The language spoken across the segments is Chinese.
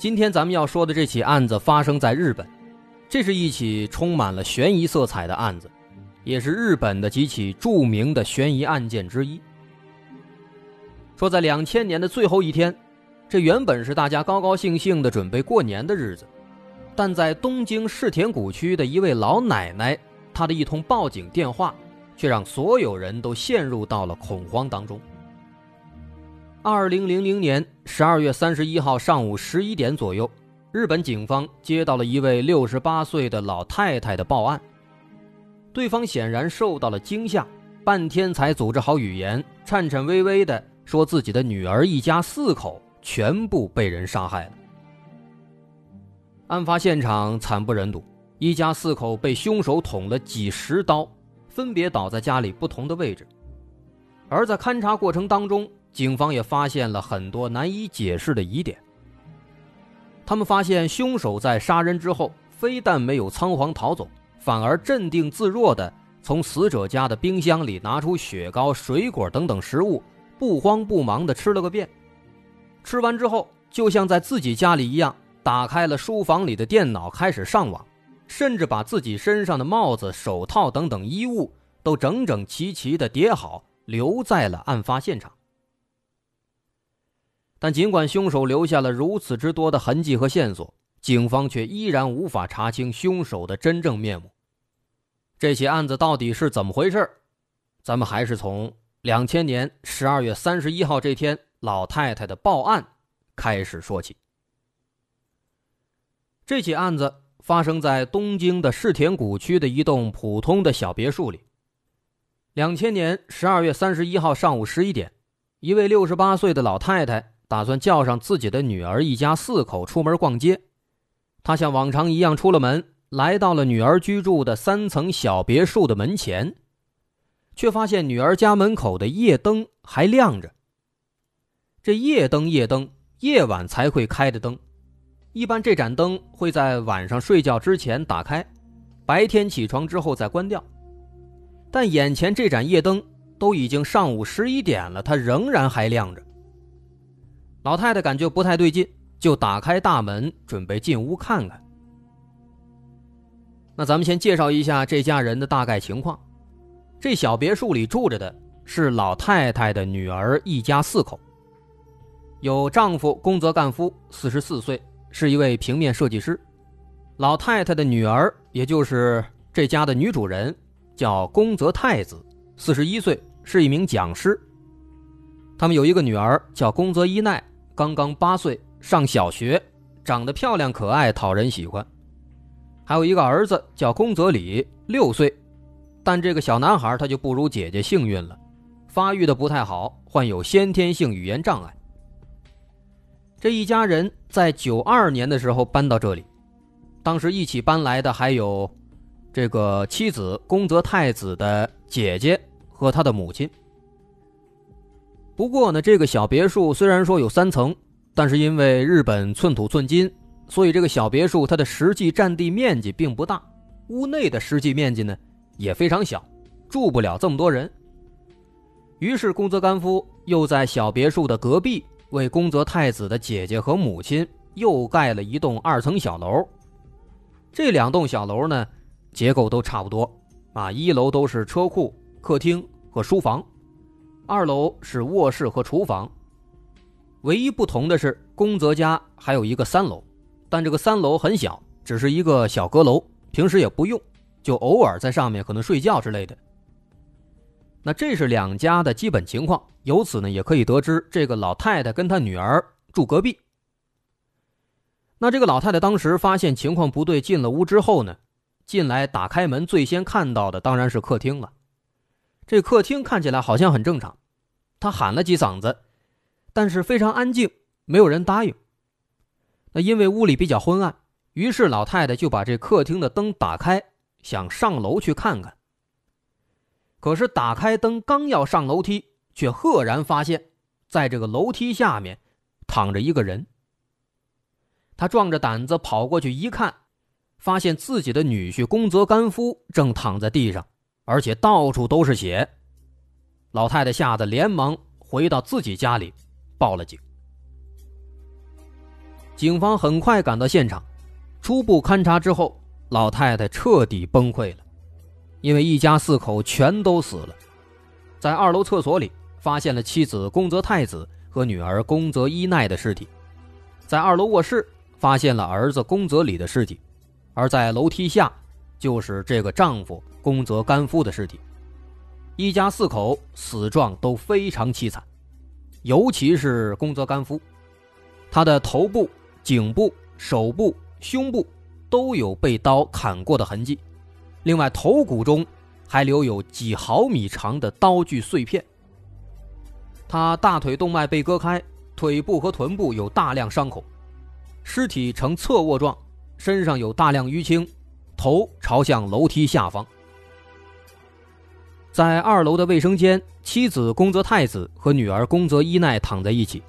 今天咱们要说的这起案子发生在日本，这是一起充满了悬疑色彩的案子，也是日本的几起著名的悬疑案件之一。说在两千年的最后一天，这原本是大家高高兴兴的准备过年的日子，但在东京世田谷区的一位老奶奶，她的一通报警电话。却让所有人都陷入到了恐慌当中。二零零零年十二月三十一号上午十一点左右，日本警方接到了一位六十八岁的老太太的报案。对方显然受到了惊吓，半天才组织好语言，颤颤巍巍地说自己的女儿一家四口全部被人杀害了。案发现场惨不忍睹，一家四口被凶手捅了几十刀。分别倒在家里不同的位置，而在勘查过程当中，警方也发现了很多难以解释的疑点。他们发现凶手在杀人之后，非但没有仓皇逃走，反而镇定自若地从死者家的冰箱里拿出雪糕、水果等等食物，不慌不忙地吃了个遍。吃完之后，就像在自己家里一样，打开了书房里的电脑，开始上网。甚至把自己身上的帽子、手套等等衣物都整整齐齐地叠好，留在了案发现场。但尽管凶手留下了如此之多的痕迹和线索，警方却依然无法查清凶手的真正面目。这起案子到底是怎么回事？咱们还是从两千年十二月三十一号这天老太太的报案开始说起。这起案子。发生在东京的世田谷区的一栋普通的小别墅里。两千年十二月三十一号上午十一点，一位六十八岁的老太太打算叫上自己的女儿一家四口出门逛街。他像往常一样出了门，来到了女儿居住的三层小别墅的门前，却发现女儿家门口的夜灯还亮着。这夜灯，夜灯，夜晚才会开的灯。一般这盏灯会在晚上睡觉之前打开，白天起床之后再关掉。但眼前这盏夜灯都已经上午十一点了，它仍然还亮着。老太太感觉不太对劲，就打开大门准备进屋看看。那咱们先介绍一下这家人的大概情况：这小别墅里住着的是老太太的女儿一家四口，有丈夫宫泽干夫，四十四岁。是一位平面设计师，老太太的女儿，也就是这家的女主人，叫宫泽太子，四十一岁，是一名讲师。他们有一个女儿叫宫泽一奈，刚刚八岁，上小学，长得漂亮可爱，讨人喜欢。还有一个儿子叫宫泽里，六岁，但这个小男孩他就不如姐姐幸运了，发育的不太好，患有先天性语言障碍。这一家人在九二年的时候搬到这里，当时一起搬来的还有这个妻子宫泽太子的姐姐和他的母亲。不过呢，这个小别墅虽然说有三层，但是因为日本寸土寸金，所以这个小别墅它的实际占地面积并不大，屋内的实际面积呢也非常小，住不了这么多人。于是宫泽干夫又在小别墅的隔壁。为宫泽太子的姐姐和母亲又盖了一栋二层小楼。这两栋小楼呢，结构都差不多啊。一楼都是车库、客厅和书房，二楼是卧室和厨房。唯一不同的是，宫泽家还有一个三楼，但这个三楼很小，只是一个小阁楼，平时也不用，就偶尔在上面可能睡觉之类的。那这是两家的基本情况，由此呢也可以得知，这个老太太跟她女儿住隔壁。那这个老太太当时发现情况不对，进了屋之后呢，进来打开门，最先看到的当然是客厅了。这客厅看起来好像很正常，他喊了几嗓子，但是非常安静，没有人答应。那因为屋里比较昏暗，于是老太太就把这客厅的灯打开，想上楼去看看。可是打开灯刚要上楼梯，却赫然发现，在这个楼梯下面躺着一个人。他壮着胆子跑过去一看，发现自己的女婿宫泽干夫正躺在地上，而且到处都是血。老太太吓得连忙回到自己家里，报了警。警方很快赶到现场，初步勘查之后，老太太彻底崩溃了，因为一家四口全都死了。在二楼厕所里发现了妻子宫泽太子和女儿宫泽伊奈的尸体，在二楼卧室发现了儿子宫泽里的尸体，而在楼梯下就是这个丈夫宫泽干夫的尸体。一家四口死状都非常凄惨，尤其是宫泽干夫，他的头部。颈部、手部、胸部都有被刀砍过的痕迹，另外头骨中还留有几毫米长的刀具碎片。他大腿动脉被割开，腿部和臀部有大量伤口，尸体呈侧卧状，身上有大量淤青，头朝向楼梯下方。在二楼的卫生间，妻子宫泽太子和女儿宫泽伊奈躺在一起，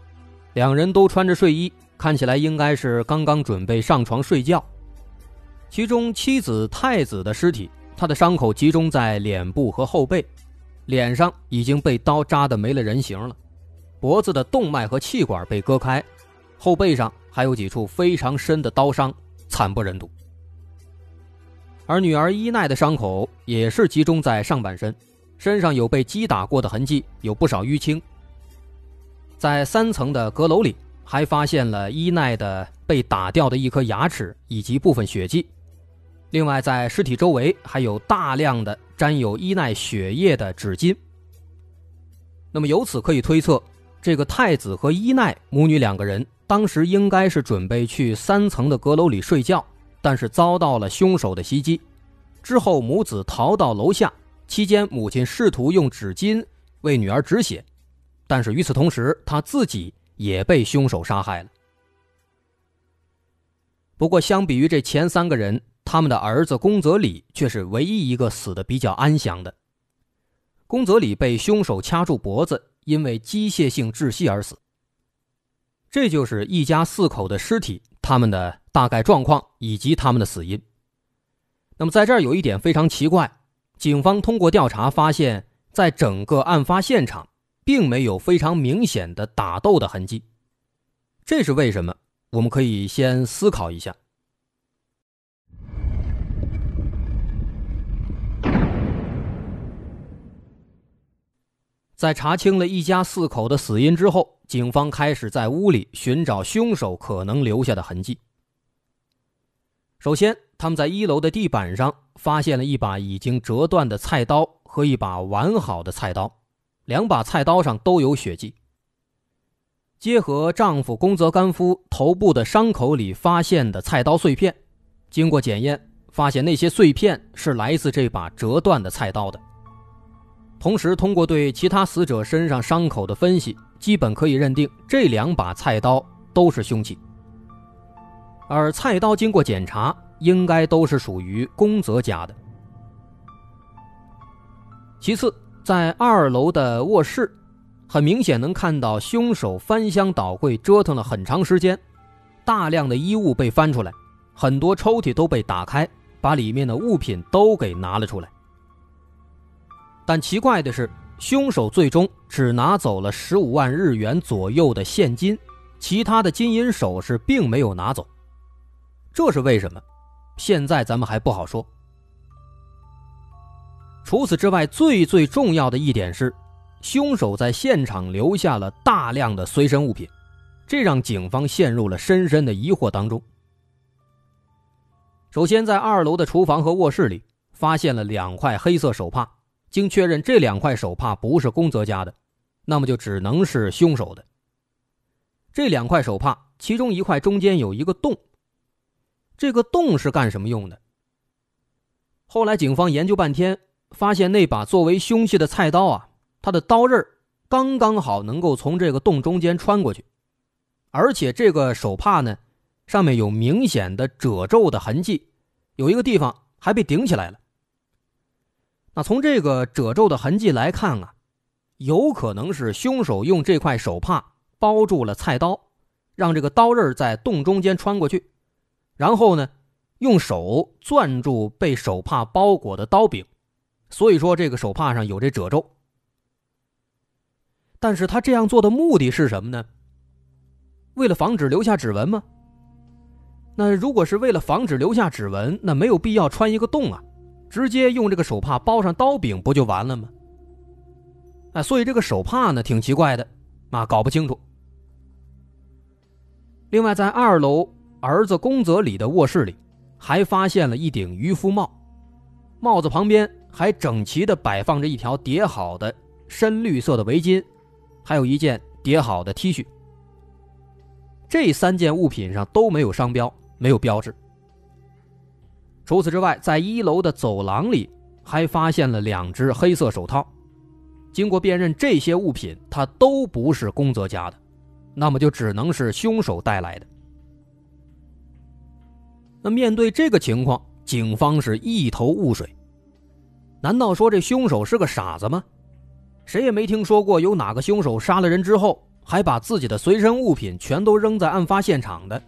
两人都穿着睡衣。看起来应该是刚刚准备上床睡觉。其中妻子太子的尸体，他的伤口集中在脸部和后背，脸上已经被刀扎得没了人形了，脖子的动脉和气管被割开，后背上还有几处非常深的刀伤，惨不忍睹。而女儿伊奈的伤口也是集中在上半身，身上有被击打过的痕迹，有不少淤青。在三层的阁楼里。还发现了伊奈的被打掉的一颗牙齿以及部分血迹，另外在尸体周围还有大量的沾有伊奈血液的纸巾。那么由此可以推测，这个太子和伊奈母女两个人当时应该是准备去三层的阁楼里睡觉，但是遭到了凶手的袭击，之后母子逃到楼下，期间母亲试图用纸巾为女儿止血，但是与此同时，她自己。也被凶手杀害了。不过，相比于这前三个人，他们的儿子宫泽里却是唯一一个死的比较安详的。宫泽里被凶手掐住脖子，因为机械性窒息而死。这就是一家四口的尸体，他们的大概状况以及他们的死因。那么，在这儿有一点非常奇怪，警方通过调查发现，在整个案发现场。并没有非常明显的打斗的痕迹，这是为什么？我们可以先思考一下。在查清了一家四口的死因之后，警方开始在屋里寻找凶手可能留下的痕迹。首先，他们在一楼的地板上发现了一把已经折断的菜刀和一把完好的菜刀。两把菜刀上都有血迹。结合丈夫宫泽干夫头部的伤口里发现的菜刀碎片，经过检验，发现那些碎片是来自这把折断的菜刀的。同时，通过对其他死者身上伤口的分析，基本可以认定这两把菜刀都是凶器。而菜刀经过检查，应该都是属于宫泽家的。其次。在二楼的卧室，很明显能看到凶手翻箱倒柜折腾了很长时间，大量的衣物被翻出来，很多抽屉都被打开，把里面的物品都给拿了出来。但奇怪的是，凶手最终只拿走了十五万日元左右的现金，其他的金银首饰并没有拿走，这是为什么？现在咱们还不好说。除此之外，最最重要的一点是，凶手在现场留下了大量的随身物品，这让警方陷入了深深的疑惑当中。首先，在二楼的厨房和卧室里发现了两块黑色手帕，经确认，这两块手帕不是宫泽家的，那么就只能是凶手的。这两块手帕，其中一块中间有一个洞，这个洞是干什么用的？后来警方研究半天。发现那把作为凶器的菜刀啊，它的刀刃刚刚好能够从这个洞中间穿过去，而且这个手帕呢，上面有明显的褶皱的痕迹，有一个地方还被顶起来了。那从这个褶皱的痕迹来看啊，有可能是凶手用这块手帕包住了菜刀，让这个刀刃在洞中间穿过去，然后呢，用手攥住被手帕包裹的刀柄，所以说这个手帕上有这褶皱。但是他这样做的目的是什么呢？为了防止留下指纹吗？那如果是为了防止留下指纹，那没有必要穿一个洞啊，直接用这个手帕包上刀柄不就完了吗？哎，所以这个手帕呢挺奇怪的，啊，搞不清楚。另外，在二楼儿子宫泽里的卧室里，还发现了一顶渔夫帽，帽子旁边还整齐的摆放着一条叠好的深绿色的围巾，还有一件叠好的 T 恤。这三件物品上都没有商标。没有标志。除此之外，在一楼的走廊里还发现了两只黑色手套。经过辨认，这些物品它都不是宫泽家的，那么就只能是凶手带来的。那面对这个情况，警方是一头雾水。难道说这凶手是个傻子吗？谁也没听说过有哪个凶手杀了人之后，还把自己的随身物品全都扔在案发现场的，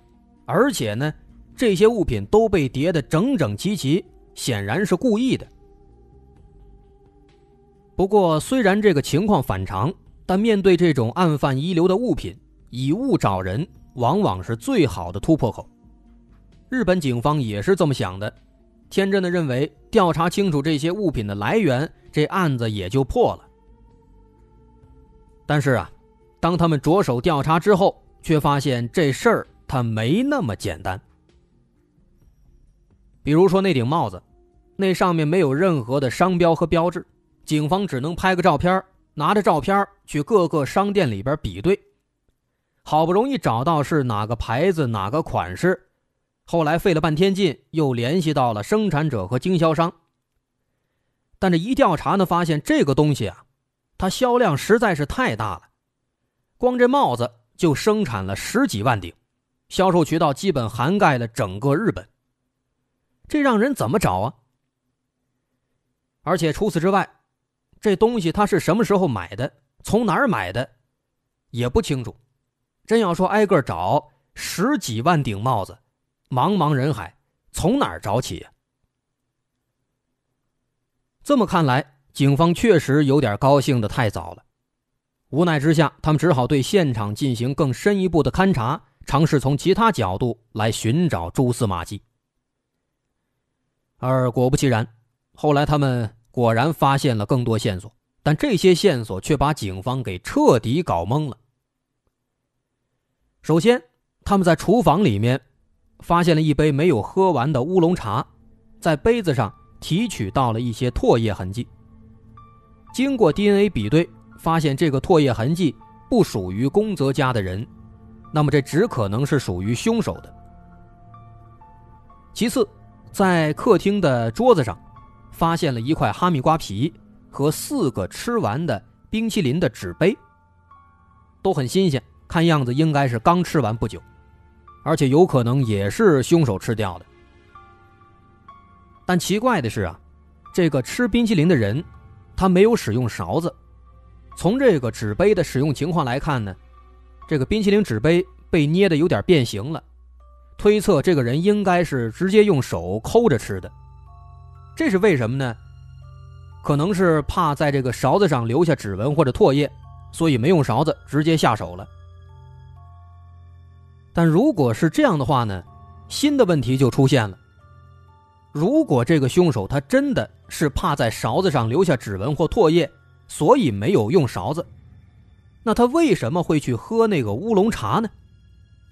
而且呢？这些物品都被叠得整整齐齐，显然是故意的。不过，虽然这个情况反常，但面对这种案犯遗留的物品，以物找人往往是最好的突破口。日本警方也是这么想的，天真的认为调查清楚这些物品的来源，这案子也就破了。但是啊，当他们着手调查之后，却发现这事儿它没那么简单。比如说那顶帽子，那上面没有任何的商标和标志，警方只能拍个照片，拿着照片去各个商店里边比对，好不容易找到是哪个牌子哪个款式，后来费了半天劲又联系到了生产者和经销商，但这一调查呢，发现这个东西啊，它销量实在是太大了，光这帽子就生产了十几万顶，销售渠道基本涵盖了整个日本。这让人怎么找啊？而且除此之外，这东西他是什么时候买的，从哪儿买的，也不清楚。真要说挨个找，十几万顶帽子，茫茫人海，从哪儿找起？这么看来，警方确实有点高兴的太早了。无奈之下，他们只好对现场进行更深一步的勘查，尝试从其他角度来寻找蛛丝马迹。而果不其然，后来他们果然发现了更多线索，但这些线索却把警方给彻底搞懵了。首先，他们在厨房里面发现了一杯没有喝完的乌龙茶，在杯子上提取到了一些唾液痕迹。经过 DNA 比对，发现这个唾液痕迹不属于宫泽家的人，那么这只可能是属于凶手的。其次。在客厅的桌子上，发现了一块哈密瓜皮和四个吃完的冰淇淋的纸杯，都很新鲜，看样子应该是刚吃完不久，而且有可能也是凶手吃掉的。但奇怪的是啊，这个吃冰淇淋的人，他没有使用勺子。从这个纸杯的使用情况来看呢，这个冰淇淋纸杯被捏的有点变形了。推测这个人应该是直接用手抠着吃的，这是为什么呢？可能是怕在这个勺子上留下指纹或者唾液，所以没用勺子直接下手了。但如果是这样的话呢，新的问题就出现了。如果这个凶手他真的是怕在勺子上留下指纹或唾液，所以没有用勺子，那他为什么会去喝那个乌龙茶呢？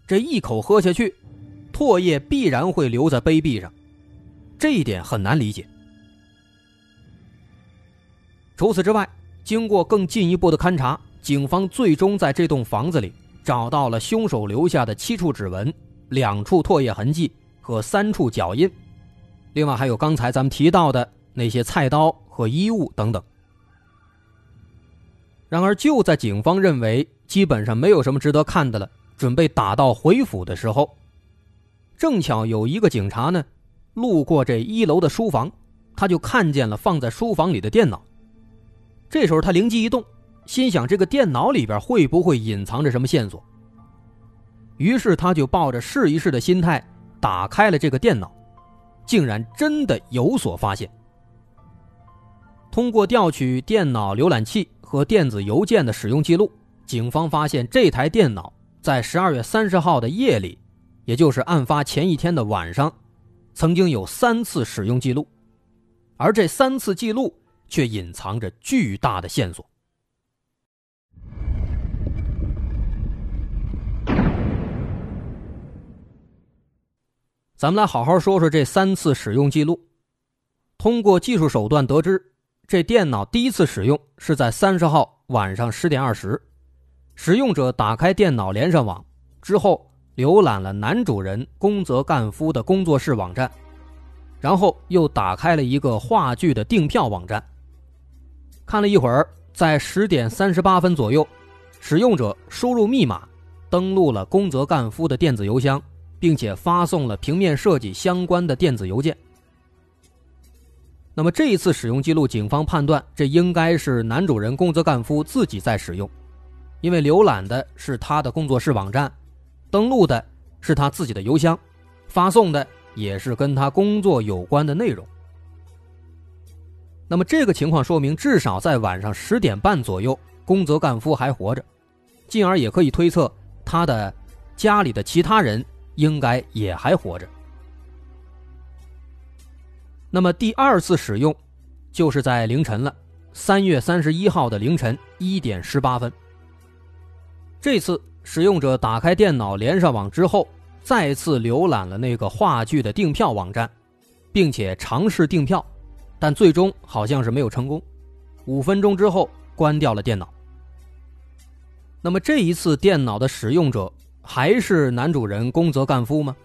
这一口喝下去。唾液必然会留在杯壁上，这一点很难理解。除此之外，经过更进一步的勘查，警方最终在这栋房子里找到了凶手留下的七处指纹、两处唾液痕迹和三处脚印，另外还有刚才咱们提到的那些菜刀和衣物等等。然而，就在警方认为基本上没有什么值得看的了，准备打道回府的时候，正巧有一个警察呢，路过这一楼的书房，他就看见了放在书房里的电脑。这时候他灵机一动，心想这个电脑里边会不会隐藏着什么线索？于是他就抱着试一试的心态打开了这个电脑，竟然真的有所发现。通过调取电脑浏览器和电子邮件的使用记录，警方发现这台电脑在十二月三十号的夜里，也就是案发前一天的晚上，曾经有三次使用记录，而这三次记录却隐藏着巨大的线索。咱们来好好说说这三次使用记录。通过技术手段得知。这电脑第一次使用是在三十号晚上十点二十，使用者打开电脑连上网之后，浏览了男主人宫泽干夫的工作室网站，然后又打开了一个话剧的订票网站。看了一会儿，在十点三十八分左右，使用者输入密码，登录了宫泽干夫的电子邮箱，并且发送了平面设计相关的电子邮件。那么这一次使用记录，警方判断这应该是男主人宫泽干夫自己在使用，因为浏览的是他的工作室网站，登录的是他自己的邮箱，发送的也是跟他工作有关的内容。那么这个情况说明，至少在晚上十点半左右，宫泽干夫还活着，进而也可以推测他的家里的其他人应该也还活着。那么第二次使用，就是在凌晨了，三月三十一号的凌晨一点十八分。这次使用者打开电脑连上网之后，再次浏览了那个话剧的订票网站，并且尝试订票，但最终好像是没有成功。五分钟之后关掉了电脑。那么这一次电脑的使用者还是男主人宫泽干夫吗？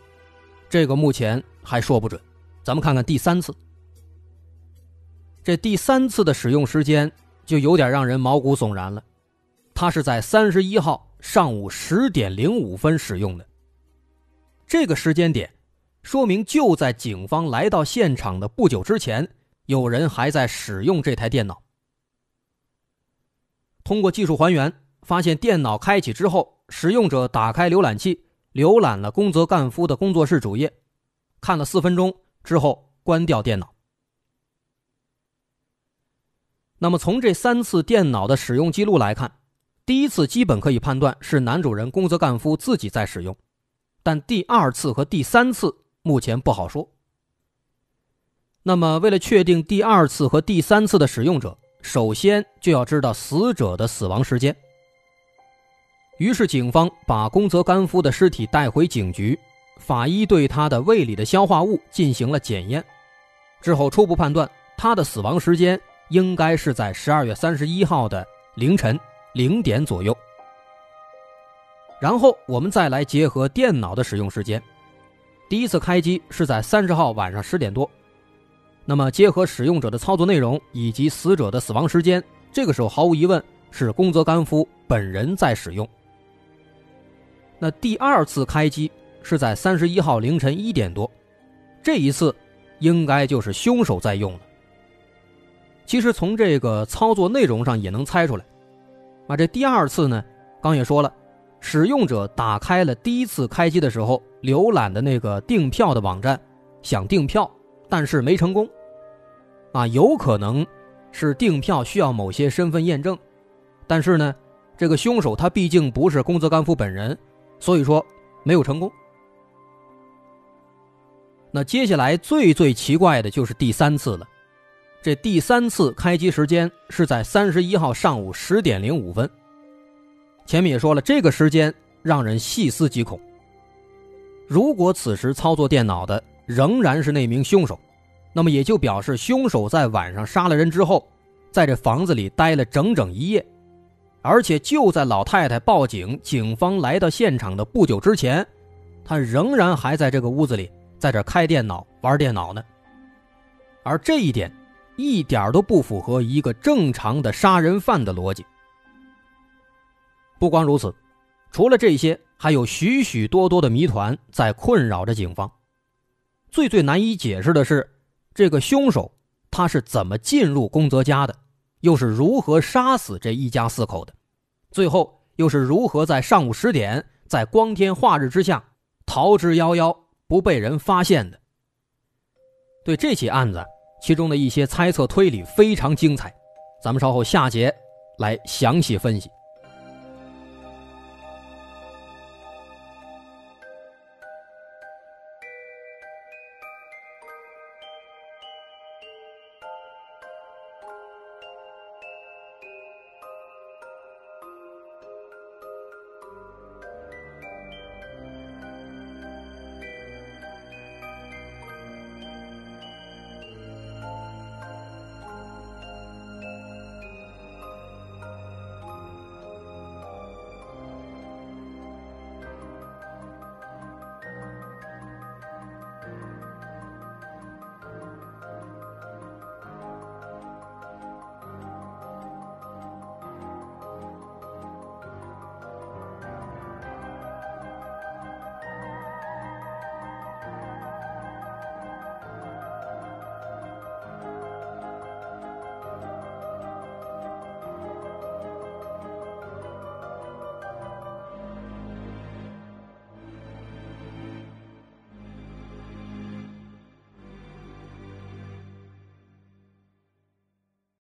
这个目前还说不准。咱们看看第三次，这第三次的使用时间就有点让人毛骨悚然了。他是在三十一号上午十点零五分使用的。这个时间点，说明就在警方来到现场的不久之前，有人还在使用这台电脑。通过技术还原，发现电脑开启之后，使用者打开浏览器，浏览了宫泽干夫的工作室主页，看了四分钟。之后关掉电脑。那么从这三次电脑的使用记录来看，第一次基本可以判断是男主人宫泽干夫自己在使用，但第二次和第三次目前不好说。那么为了确定第二次和第三次的使用者，首先就要知道死者的死亡时间。于是警方把宫泽干夫的尸体带回警局。法医对他的胃里的消化物进行了检验，之后初步判断他的死亡时间应该是在十二月三十一号的凌晨零点左右。然后我们再来结合电脑的使用时间，第一次开机是在三十号晚上十点多，那么结合使用者的操作内容以及死者的死亡时间，这个时候毫无疑问是宫泽干夫本人在使用。那第二次开机。是在三十一号凌晨一点多，这一次应该就是凶手在用了。其实从这个操作内容上也能猜出来，啊，这第二次呢，刚也说了，使用者打开了第一次开机的时候浏览的那个订票的网站，想订票，但是没成功，啊，有可能是订票需要某些身份验证，但是呢，这个凶手他毕竟不是宫泽干夫本人，所以说没有成功。那接下来最最奇怪的就是第三次了，这第三次开机时间是在三十一号上午十点零五分。前面也说了，这个时间让人细思极恐。如果此时操作电脑的仍然是那名凶手，那么也就表示凶手在晚上杀了人之后，在这房子里待了整整一夜，而且就在老太太报警、警方来到现场的不久之前，他仍然还在这个屋子里。在这开电脑玩电脑呢，而这一点一点都不符合一个正常的杀人犯的逻辑。不光如此，除了这些，还有许许多多的谜团在困扰着警方。最最难以解释的是，这个凶手他是怎么进入宫泽家的，又是如何杀死这一家四口的，最后又是如何在上午十点在光天化日之下逃之夭夭，不被人发现的。对这起案子，其中的一些猜测推理非常精彩，咱们稍后下节来详细分析。